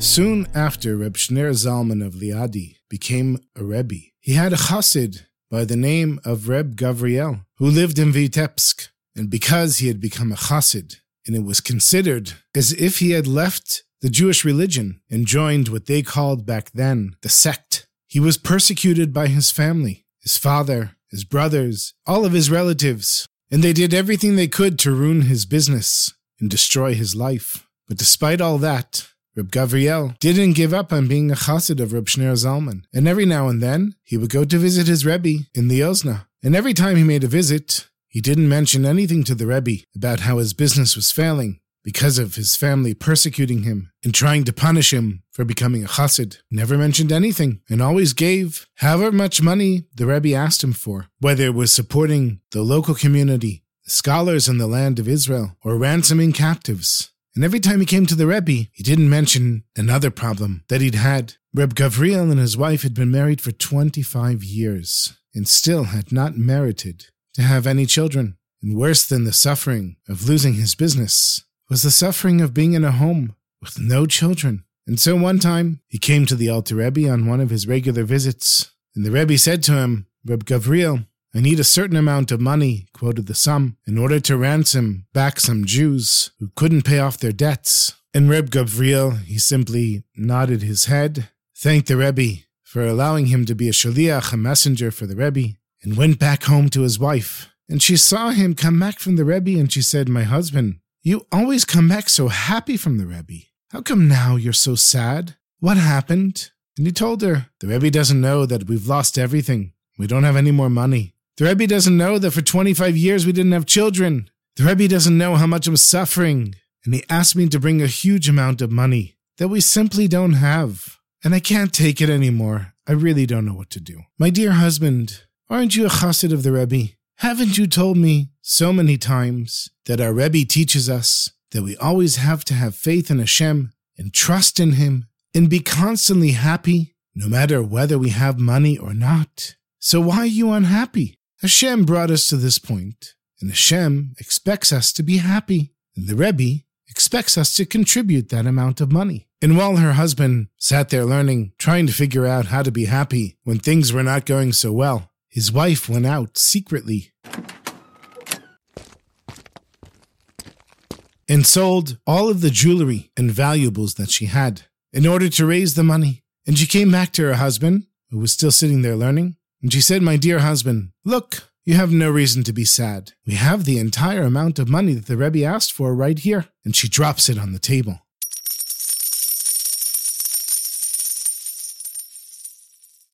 Soon after Reb Shneur Zalman of Liadi became a Rebbe, he had a chassid by the name of Reb Gavriel, who lived in Vitebsk. And because he had become a chassid, and it was considered as if he had left the Jewish religion and joined what they called back then the sect, he was persecuted by his family, his father, his brothers, all of his relatives, and they did everything they could to ruin his business and destroy his life. But despite all that, Reb Gavriel didn't give up on being a chassid of Reb Shneur Zalman, and every now and then he would go to visit his Rebbe in Liozna. And every time he made a visit, he didn't mention anything to the Rebbe about how his business was failing because of his family persecuting him and trying to punish him for becoming a chassid. Never mentioned anything and always gave however much money the Rebbe asked him for, whether it was supporting the local community, the scholars in the land of Israel, or ransoming captives. And every time he came to the Rebbe, he didn't mention another problem that he'd had. Reb Gavriel and his wife had been married for 25 years and still had not merited to have any children. And worse than the suffering of losing his business was the suffering of being in a home with no children. And so one time he came to the Alter Rebbe on one of his regular visits, and the Rebbe said to him, Reb Gavriel, I need a certain amount of money, quoted the sum, in order to ransom back some Jews who couldn't pay off their debts. And Reb Gavriel, he simply nodded his head, thanked the Rebbe for allowing him to be a shaliach, a messenger for the Rebbe, and went back home to his wife. And she saw him come back from the Rebbe, and she said, My husband, you always come back so happy from the Rebbe. How come now you're so sad? What happened? And he told her, The Rebbe doesn't know that we've lost everything. We don't have any more money. The Rebbe doesn't know that for 25 years we didn't have children. The Rebbe doesn't know how much I'm suffering. And he asked me to bring a huge amount of money that we simply don't have. And I can't take it anymore. I really don't know what to do. My dear husband, aren't you a chassid of the Rebbe? Haven't you told me so many times that our Rebbe teaches us that we always have to have faith in Hashem and trust in Him and be constantly happy no matter whether we have money or not? So why are you unhappy? Hashem brought us to this point, and Hashem expects us to be happy, and the Rebbe expects us to contribute that amount of money. And while her husband sat there learning, trying to figure out how to be happy when things were not going so well, his wife went out secretly and sold all of the jewelry and valuables that she had in order to raise the money. And she came back to her husband, who was still sitting there learning, and she said, My dear husband, look, you have no reason to be sad. We have the entire amount of money that the Rebbe asked for right here. And she drops it on the table.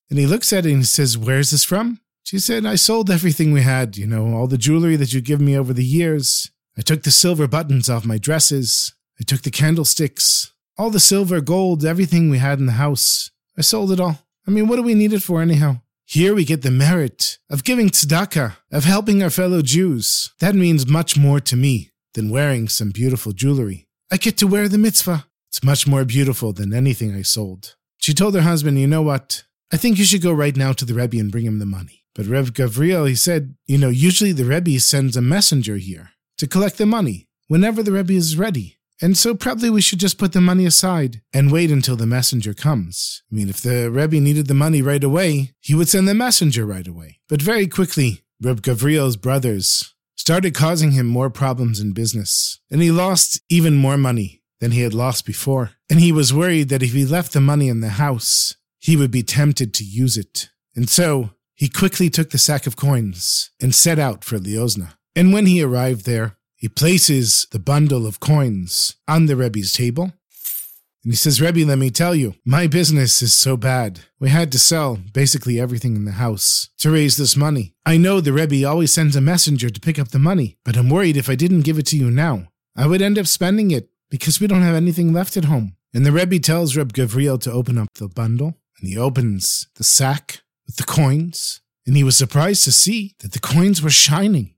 And he looks at it and he says, Where's this from? She said, I sold everything we had, you know, all the jewelry that you give me over the years. I took the silver buttons off my dresses. I took the candlesticks, all the silver, gold, everything we had in the house. I sold it all. I mean, what do we need it for anyhow? Here we get the merit of giving tzedakah, of helping our fellow Jews. That means much more to me than wearing some beautiful jewelry. I get to wear the mitzvah. It's much more beautiful than anything I sold. She told her husband, You know what? I think you should go right now to the Rebbe and bring him the money. But Reb Gavriel, he said, You know, usually the Rebbe sends a messenger here to collect the money whenever the Rebbe is ready. And so probably we should just put the money aside and wait until the messenger comes. I mean, if the Rebbe needed the money right away, he would send the messenger right away. But very quickly, Reb Gavriel's brothers started causing him more problems in business, and he lost even more money than he had lost before. And he was worried that if he left the money in the house, he would be tempted to use it. And so he quickly took the sack of coins and set out for Liozna. And when he arrived there, he places the bundle of coins on the Rebbe's table. And he says, Rebbe, let me tell you, my business is so bad. We had to sell basically everything in the house to raise this money. I know the Rebbe always sends a messenger to pick up the money, but I'm worried if I didn't give it to you now, I would end up spending it because we don't have anything left at home. And the Rebbe tells Reb Gavriel to open up the bundle, and he opens the sack with the coins, and he was surprised to see that the coins were shining.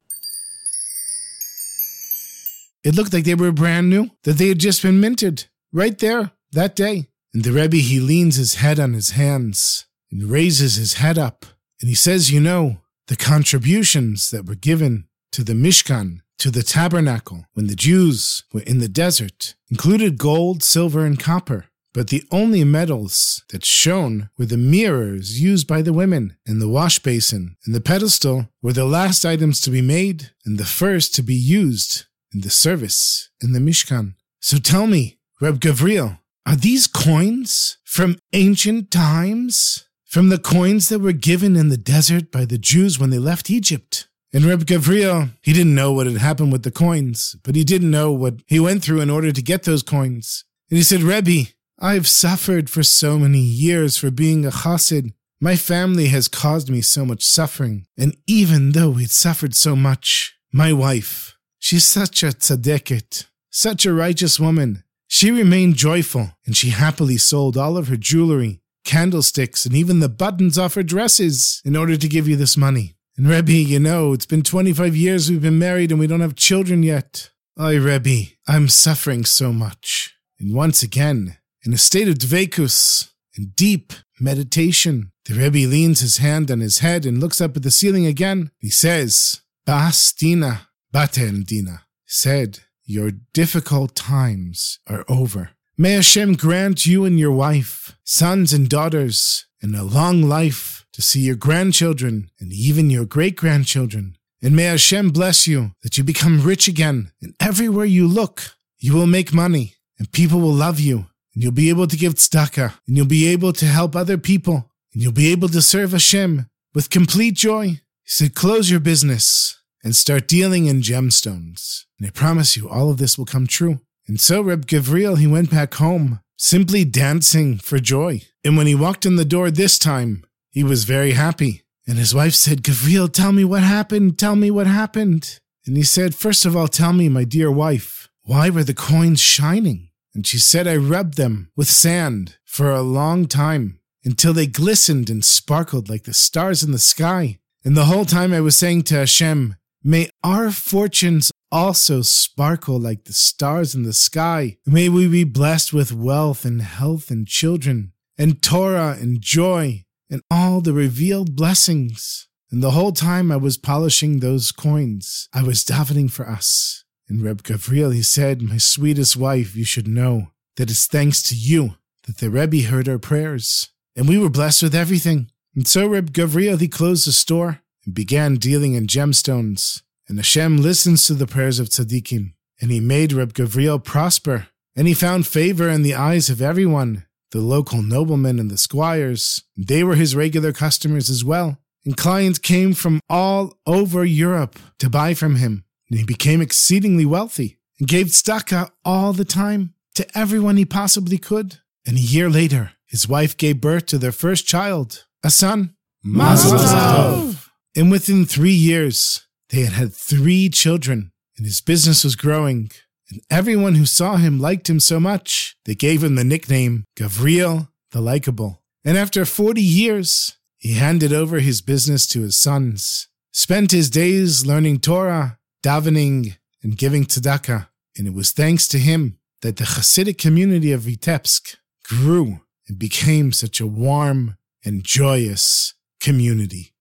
It looked like they were brand new, that they had just been minted right there that day. And the Rebbe, he leans his head on his hands and raises his head up, and he says, You know, the contributions that were given to the Mishkan, to the tabernacle, when the Jews were in the desert, included gold, silver, and copper. But the only metals that shone were the mirrors used by the women, and the wash basin and the pedestal were the last items to be made and the first to be used in the service in the Mishkan. So tell me, Reb Gavriel, are these coins from ancient times? From the coins that were given in the desert by the Jews when they left Egypt? And Reb Gavriel, he didn't know what had happened with the coins, but he didn't know what he went through in order to get those coins. And he said, Rebbe, I've suffered for so many years for being a chassid. My family has caused me so much suffering. And even though we'd suffered so much, my wife, She's such a tzaddiket, such a righteous woman. She remained joyful, and she happily sold all of her jewelry, candlesticks, and even the buttons off her dresses in order to give you this money. And Rebbe, you know, it's been 25 years we've been married and we don't have children yet. Oy, Rebbe, I'm suffering so much. And once again, in a state of dvekus, in deep meditation, the Rebbe leans his hand on his head and looks up at the ceiling again. He says, Bas Dina, Batel Dina said, Your difficult times are over. May Hashem grant you and your wife, sons and daughters, and a long life to see your grandchildren and even your great grandchildren. And may Hashem bless you that you become rich again. And everywhere you look, you will make money, and people will love you, and you'll be able to give tzedakah, and you'll be able to help other people, and you'll be able to serve Hashem with complete joy. He said, Close your business and start dealing in gemstones. And I promise you, all of this will come true. And so Reb Gavriel, he went back home, simply dancing for joy. And when he walked in the door this time, he was very happy. And his wife said, Gavriel, tell me what happened. Tell me what happened. And he said, First of all, tell me, my dear wife, why were the coins shining? And she said, I rubbed them with sand for a long time until they glistened and sparkled like the stars in the sky. And the whole time I was saying to Hashem, May our fortunes also sparkle like the stars in the sky. May we be blessed with wealth and health and children, and Torah and joy, and all the revealed blessings. And the whole time I was polishing those coins, I was davening for us. And Reb Gavriel, he said, My sweetest wife, you should know that it's thanks to you that the Rebbe heard our prayers. And we were blessed with everything. And so Reb Gavriel, he closed the store and began dealing in gemstones. And Hashem listens to the prayers of tzaddikim, and he made Reb Gavriel prosper, and he found favor in the eyes of everyone, the local noblemen and the squires. They were his regular customers as well, and clients came from all over Europe to buy from him, and he became exceedingly wealthy and gave tzedakah all the time to everyone he possibly could. And a year later, his wife gave birth to their first child, a son. Mazel tov. And within three years, they had had three children, and his business was growing. And everyone who saw him liked him so much, they gave him the nickname Gavriel the Likeable. And after 40 years, he handed over his business to his sons, spent his days learning Torah, davening, and giving tzedakah. And it was thanks to him that the Hasidic community of Vitebsk grew and became such a warm and joyous community.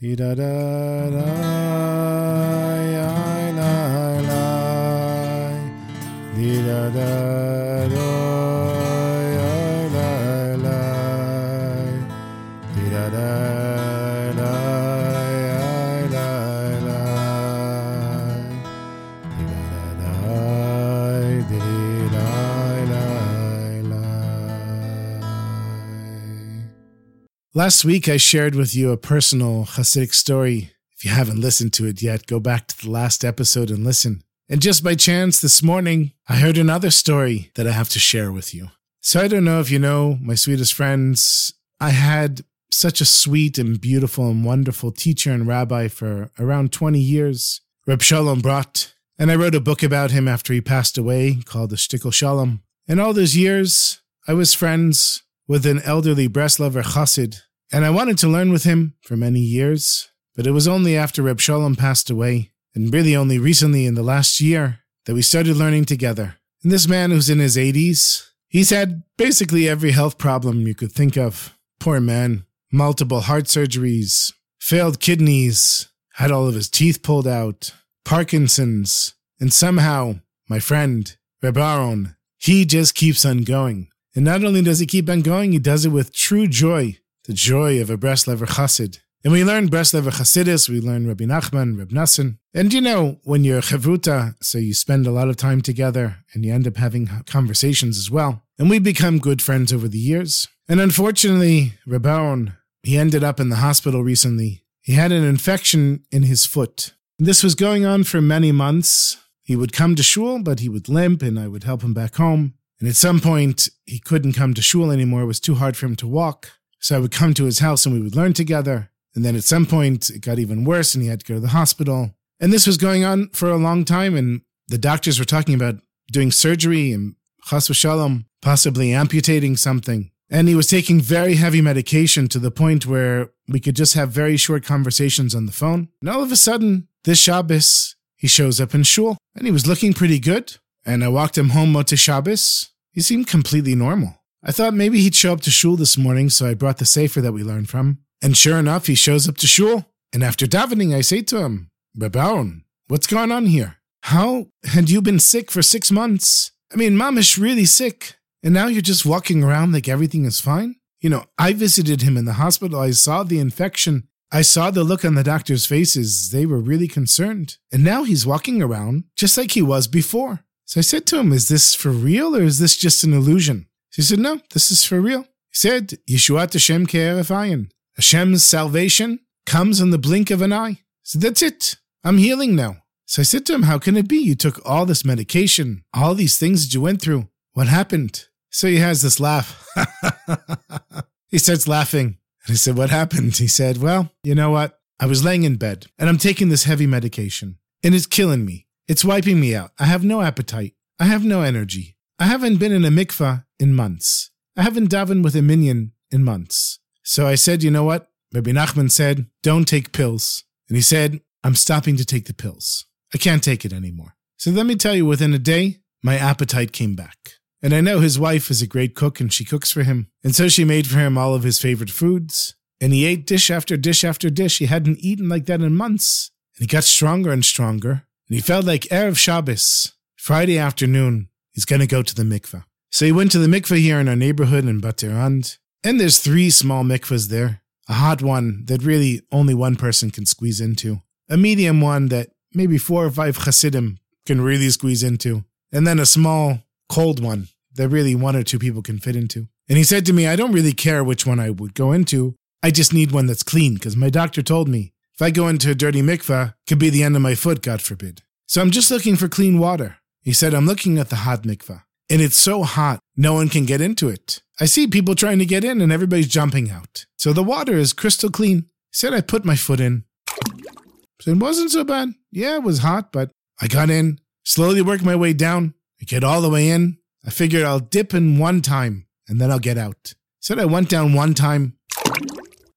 Dee da da da, da da da, Last week, I shared with you a personal Hasidic story. If you haven't listened to it yet, go back to the last episode and listen. And just by chance this morning, I heard another story that I have to share with you. So I don't know if you know, my sweetest friends, I had such a sweet and beautiful and wonderful teacher and rabbi for around 20 years, Reb Shalom Brodt. And I wrote a book about him after he passed away called The Shtickle Shalom. In all those years, I was friends with an elderly Breslover Chassid, and I wanted to learn with him for many years. But it was only after Reb Shalom passed away, and really only recently in the last year, that we started learning together. And this man who's in his 80s, he's had basically every health problem you could think of. Poor man. Multiple heart surgeries, failed kidneys, had all of his teeth pulled out, Parkinson's, and somehow, my friend, Reb Aaron, he just keeps on going. And not only does he keep on going, he does it with true joy, the joy of a Breslever Chassid. And we learn Breslever Chassidus, we learn Rabbi Nachman, Reb Nassan. And you know, when you're chavruta, so you spend a lot of time together and you end up having conversations as well. And we become good friends over the years. And unfortunately, Reb he ended up in the hospital recently. He had an infection in his foot. This was going on for many months. He would come to shul, but he would limp and I would help him back home. And at some point, he couldn't come to shul anymore. It was too hard for him to walk. So I would come to his house and we would learn together. And then at some point, it got even worse and he had to go to the hospital. And this was going on for a long time. And the doctors were talking about doing surgery and chas v'shalom, possibly amputating something. And he was taking very heavy medication to the point where we could just have very short conversations on the phone. And all of a sudden, this Shabbos, he shows up in shul and he was looking pretty good. And I walked him home to Shabbos. He seemed completely normal. I thought maybe he'd show up to shul this morning, so I brought the sefer that we learned from. And sure enough, he shows up to shul. And after davening, I say to him, Babaron, what's going on here? How had you been sick for six months? I mean, mamish really sick. And now you're just walking around like everything is fine? You know, I visited him in the hospital. I saw the infection. I saw the look on the doctor's faces. They were really concerned. And now he's walking around just like he was before. So I said to him, Is this for real or is this just an illusion? He said, No, this is for real. He said, Yeshuat Hashem Ke'eref Ayin. Hashem's salvation comes in the blink of an eye. So that's it. I'm healing now. So I said to him, How can it be? You took all this medication, all these things that you went through. What happened? So he has this laugh. he starts laughing. And I said, What happened? He said, Well, you know what? I was laying in bed and I'm taking this heavy medication and it's killing me. It's wiping me out. I have no appetite. I have no energy. I haven't been in a mikvah in months. I haven't davened with a minyan in months. So I said, You know what? Rabbi Nachman said, Don't take pills. And he said, I'm stopping to take the pills. I can't take it anymore. So let me tell you, within a day, my appetite came back. And I know his wife is a great cook and she cooks for him. And so she made for him all of his favorite foods. And he ate dish after dish after dish. He hadn't eaten like that in months. And he got stronger and stronger. And he felt like Erev Shabbos, Friday afternoon, he's going to go to the mikveh. So he went to the mikveh here in our neighborhood in Bat Yaran. And there's three small mikvahs there. A hot one that really only one person can squeeze into. A medium one that maybe four or five chassidim can really squeeze into. And then a small cold one that really one or two people can fit into. And he said to me, I don't really care which one I would go into. I just need one that's clean because my doctor told me if I go into a dirty mikveh, could be the end of my foot, God forbid. So I'm just looking for clean water. He said, I'm looking at the hot mikveh and it's so hot, no one can get into it. I see people trying to get in and everybody's jumping out. So the water is crystal clean. He said, I put my foot in. So it wasn't so bad. Yeah, it was hot, but I got in, slowly worked my way down. I get all the way in. I figured I'll dip in one time and then I'll get out. Said I went down one time.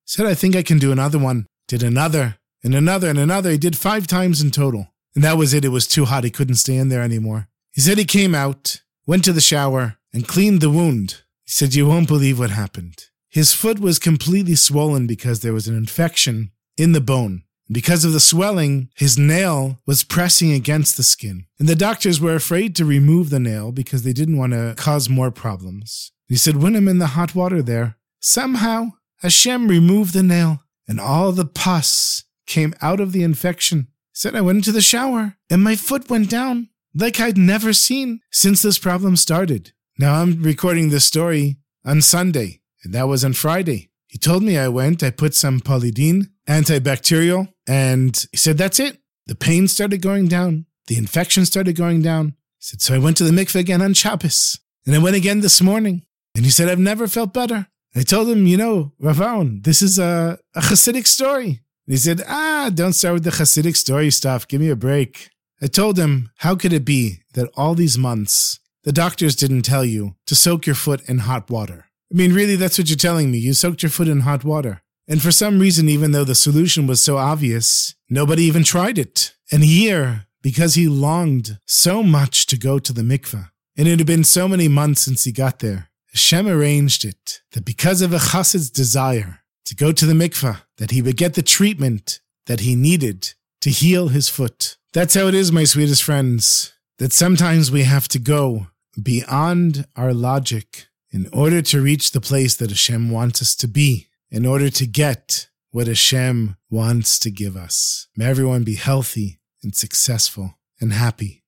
Said I think I can do another one. Did another and another and another. He did five times in total. And that was it. It was too hot. He couldn't stand there anymore. He said he came out, went to the shower, and cleaned the wound. He said, You won't believe what happened. His foot was completely swollen because there was an infection in the bone. Because of the swelling, his nail was pressing against the skin. And the doctors were afraid to remove the nail because they didn't want to cause more problems. He said, when I'm in the hot water there, somehow Hashem removed the nail and all the pus came out of the infection. Said, I went into the shower and my foot went down like I'd never seen since this problem started. Now I'm recording this story on Sunday and that was on Friday. He told me I went, I put some polydine, antibacterial, and he said, that's it. The pain started going down. The infection started going down. He said, so I went to the mikveh again on Shabbos. And I went again this morning. And he said, I've never felt better. I told him, you know, Ravon, this is a, a Hasidic story. And he said, ah, don't start with the Hasidic story stuff. Give me a break. I told him, How could it be that all these months the doctors didn't tell you to soak your foot in hot water? I mean, really, that's what you're telling me. You soaked your foot in hot water. And for some reason, even though the solution was so obvious, nobody even tried it. And here, because he longed so much to go to the mikveh, and it had been so many months since he got there, Hashem arranged it that because of a chassid's desire to go to the mikveh, that he would get the treatment that he needed to heal his foot. That's how it is, my sweetest friends, that sometimes we have to go beyond our logic in order to reach the place that Hashem wants us to be, in order to get what Hashem wants to give us. May everyone be healthy and successful and happy.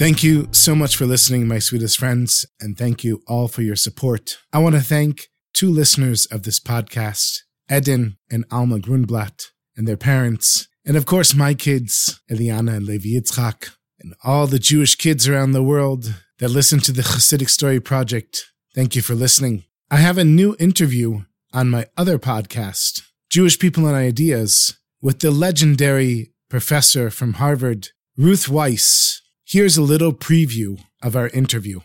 Thank you so much for listening, my sweetest friends, and thank you all for your support. I want to thank two listeners of this podcast, Eden and Alma Grunblatt, and their parents, and of course my kids, Eliana and Levi Yitzchak, and all the Jewish kids around the world that listen to the Hasidic Story Project. Thank you for listening. I have a new interview on my other podcast, Jewish People and Ideas, with the legendary professor from Harvard, Ruth Wisse. Here's a little preview of our interview.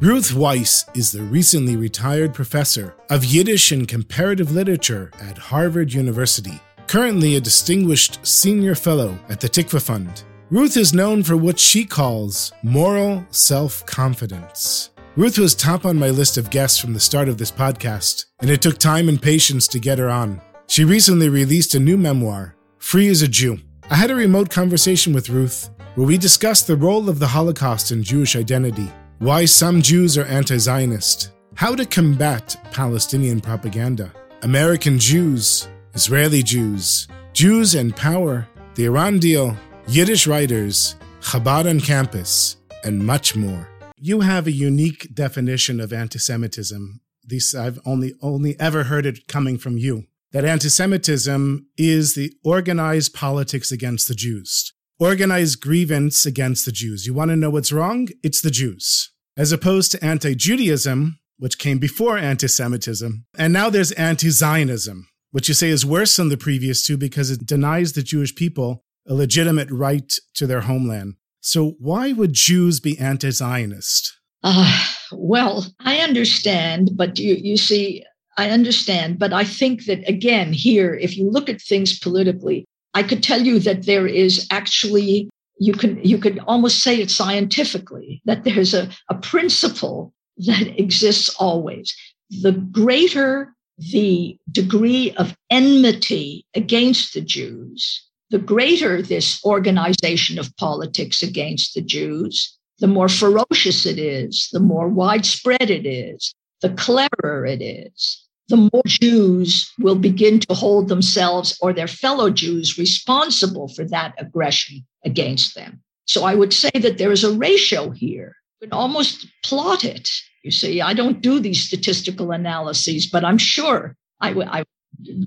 Ruth Wisse is the recently retired professor of Yiddish and comparative literature at Harvard University, currently a distinguished senior fellow at the Tikvah Fund. Ruth is known for what she calls moral self confidence. Ruth was top on my list of guests from the start of this podcast, and it took time and patience to get her on. She recently released a new memoir, Free as a Jew. I had a remote conversation with Ruth where we discussed the role of the Holocaust in Jewish identity, why some Jews are anti Zionist, how to combat Palestinian propaganda, American Jews, Israeli Jews, Jews and power, the Iran deal, Yiddish writers, Chabad on campus, and much more you have a unique definition of anti-Semitism. This I've only only ever heard it coming from you. That anti-Semitism is the organized politics against the Jews, organized grievance against the Jews. You want to know what's wrong? It's the Jews, as opposed to anti-Judaism, which came before anti-Semitism, and now there's anti-Zionism, which you say is worse than the previous two because it denies the Jewish people a legitimate right to their homeland. So, why would Jews be anti Zionist? Uh, well, I understand, but you, you see, I understand, but I think that again, here, if you look at things politically, I could tell you that there is actually you can you could almost say it scientifically that there's a, a principle that exists always. The greater the degree of enmity against the Jews, the greater this organization of politics against the Jews, the more ferocious it is, the more widespread it is, the cleverer it is, the more Jews will begin to hold themselves or their fellow Jews responsible for that aggression against them. So I would say that there is a ratio here. You almost plot it. You see, I don't do these statistical analyses, but I'm sure I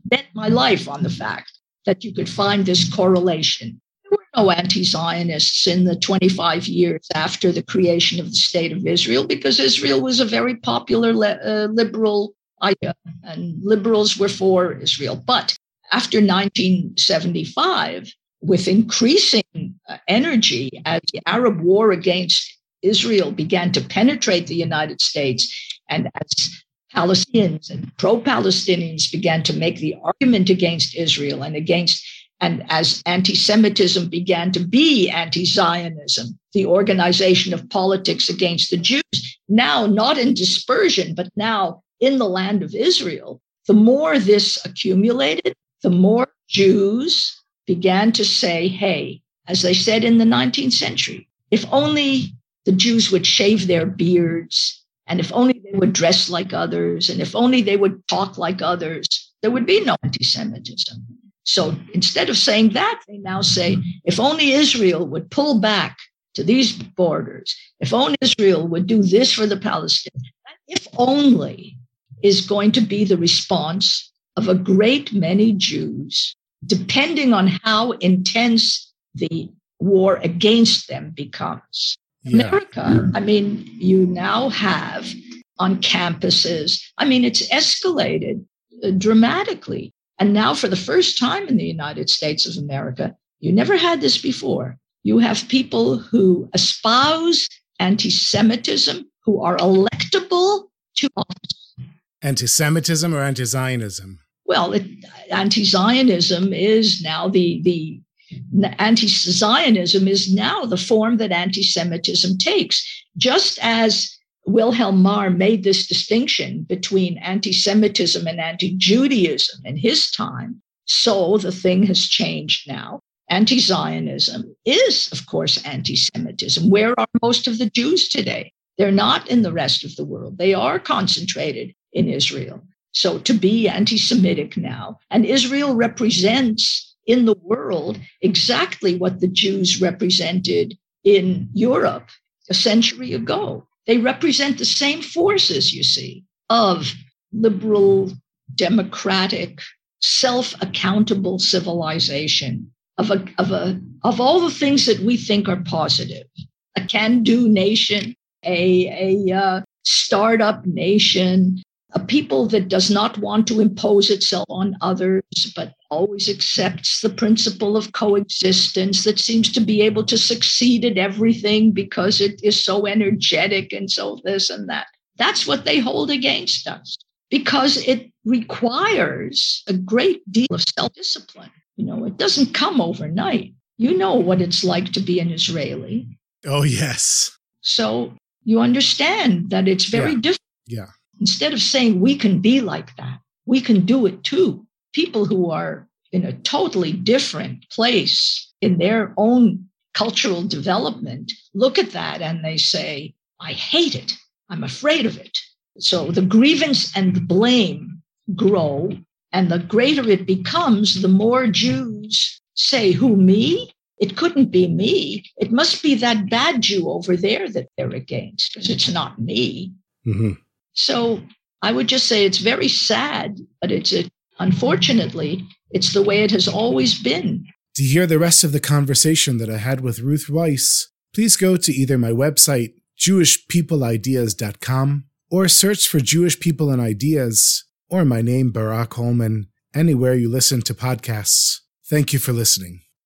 bet my life on the fact that you could find this correlation. There were no anti Zionists in the 25 years after the creation of the State of Israel because Israel was a very popular uh, liberal idea and liberals were for Israel. But after 1975, with increasing uh, energy as the Arab war against Israel began to penetrate the United States and as Palestinians and pro Palestinians began to make the argument against Israel and against, and as anti Semitism began to be anti Zionism, the organization of politics against the Jews, now not in dispersion, but now in the land of Israel, the more this accumulated, the more Jews began to say, hey, as they said in the 19th century, if only the Jews would shave their beards, and if only they would dress like others, and if only they would talk like others, there would be no anti Semitism. So instead of saying that, they now say, if only Israel would pull back to these borders, if only Israel would do this for the Palestinians, if only is going to be the response of a great many Jews, depending on how intense the war against them becomes. Yeah. America, I mean, you now have on campuses, I mean, it's escalated uh, dramatically. And now, for the first time in the United States of America, you never had this before. You have people who espouse anti Semitism, who are electable to office. Anti Semitism or anti Zionism? Well, anti Zionism is now the, the anti Zionism is now the form that anti Semitism takes. Just as Wilhelm Marr made this distinction between anti Semitism and anti Judaism in his time, so the thing has changed now. Anti Zionism is, of course, anti Semitism. Where are most of the Jews today? They're not in the rest of the world, they are concentrated in Israel. So to be anti Semitic now, and Israel represents in the world exactly what the Jews represented in Europe a century ago. They represent the same forces, you see, of liberal, democratic, self accountable civilization, of, a, of, a, of all the things that we think are positive. A can do nation, a, a uh, startup nation, a people that does not want to impose itself on others, but always accepts the principle of coexistence, that seems to be able to succeed at everything because it is so energetic and so this and that. That's what they hold against us because it requires a great deal of self discipline. You know, it doesn't come overnight. You know what it's like to be an Israeli. Oh, yes. So you understand that it's very yeah. difficult. Yeah. Instead of saying we can be like that, we can do it too. People who are in a totally different place in their own cultural development look at that and they say, I hate it. I'm afraid of it. So the grievance and the blame grow. And the greater it becomes, the more Jews say, Who, me? It couldn't be me. It must be that bad Jew over there that they're against, because it's not me. Mm-hmm. So I would just say it's very sad, but it's a, unfortunately, it's the way it has always been. To hear the rest of the conversation that I had with Ruth Wisse, please go to either my website, jewishpeopleideas.com, or search for Jewish People and Ideas, or my name, Barak Hullman, anywhere you listen to podcasts. Thank you for listening.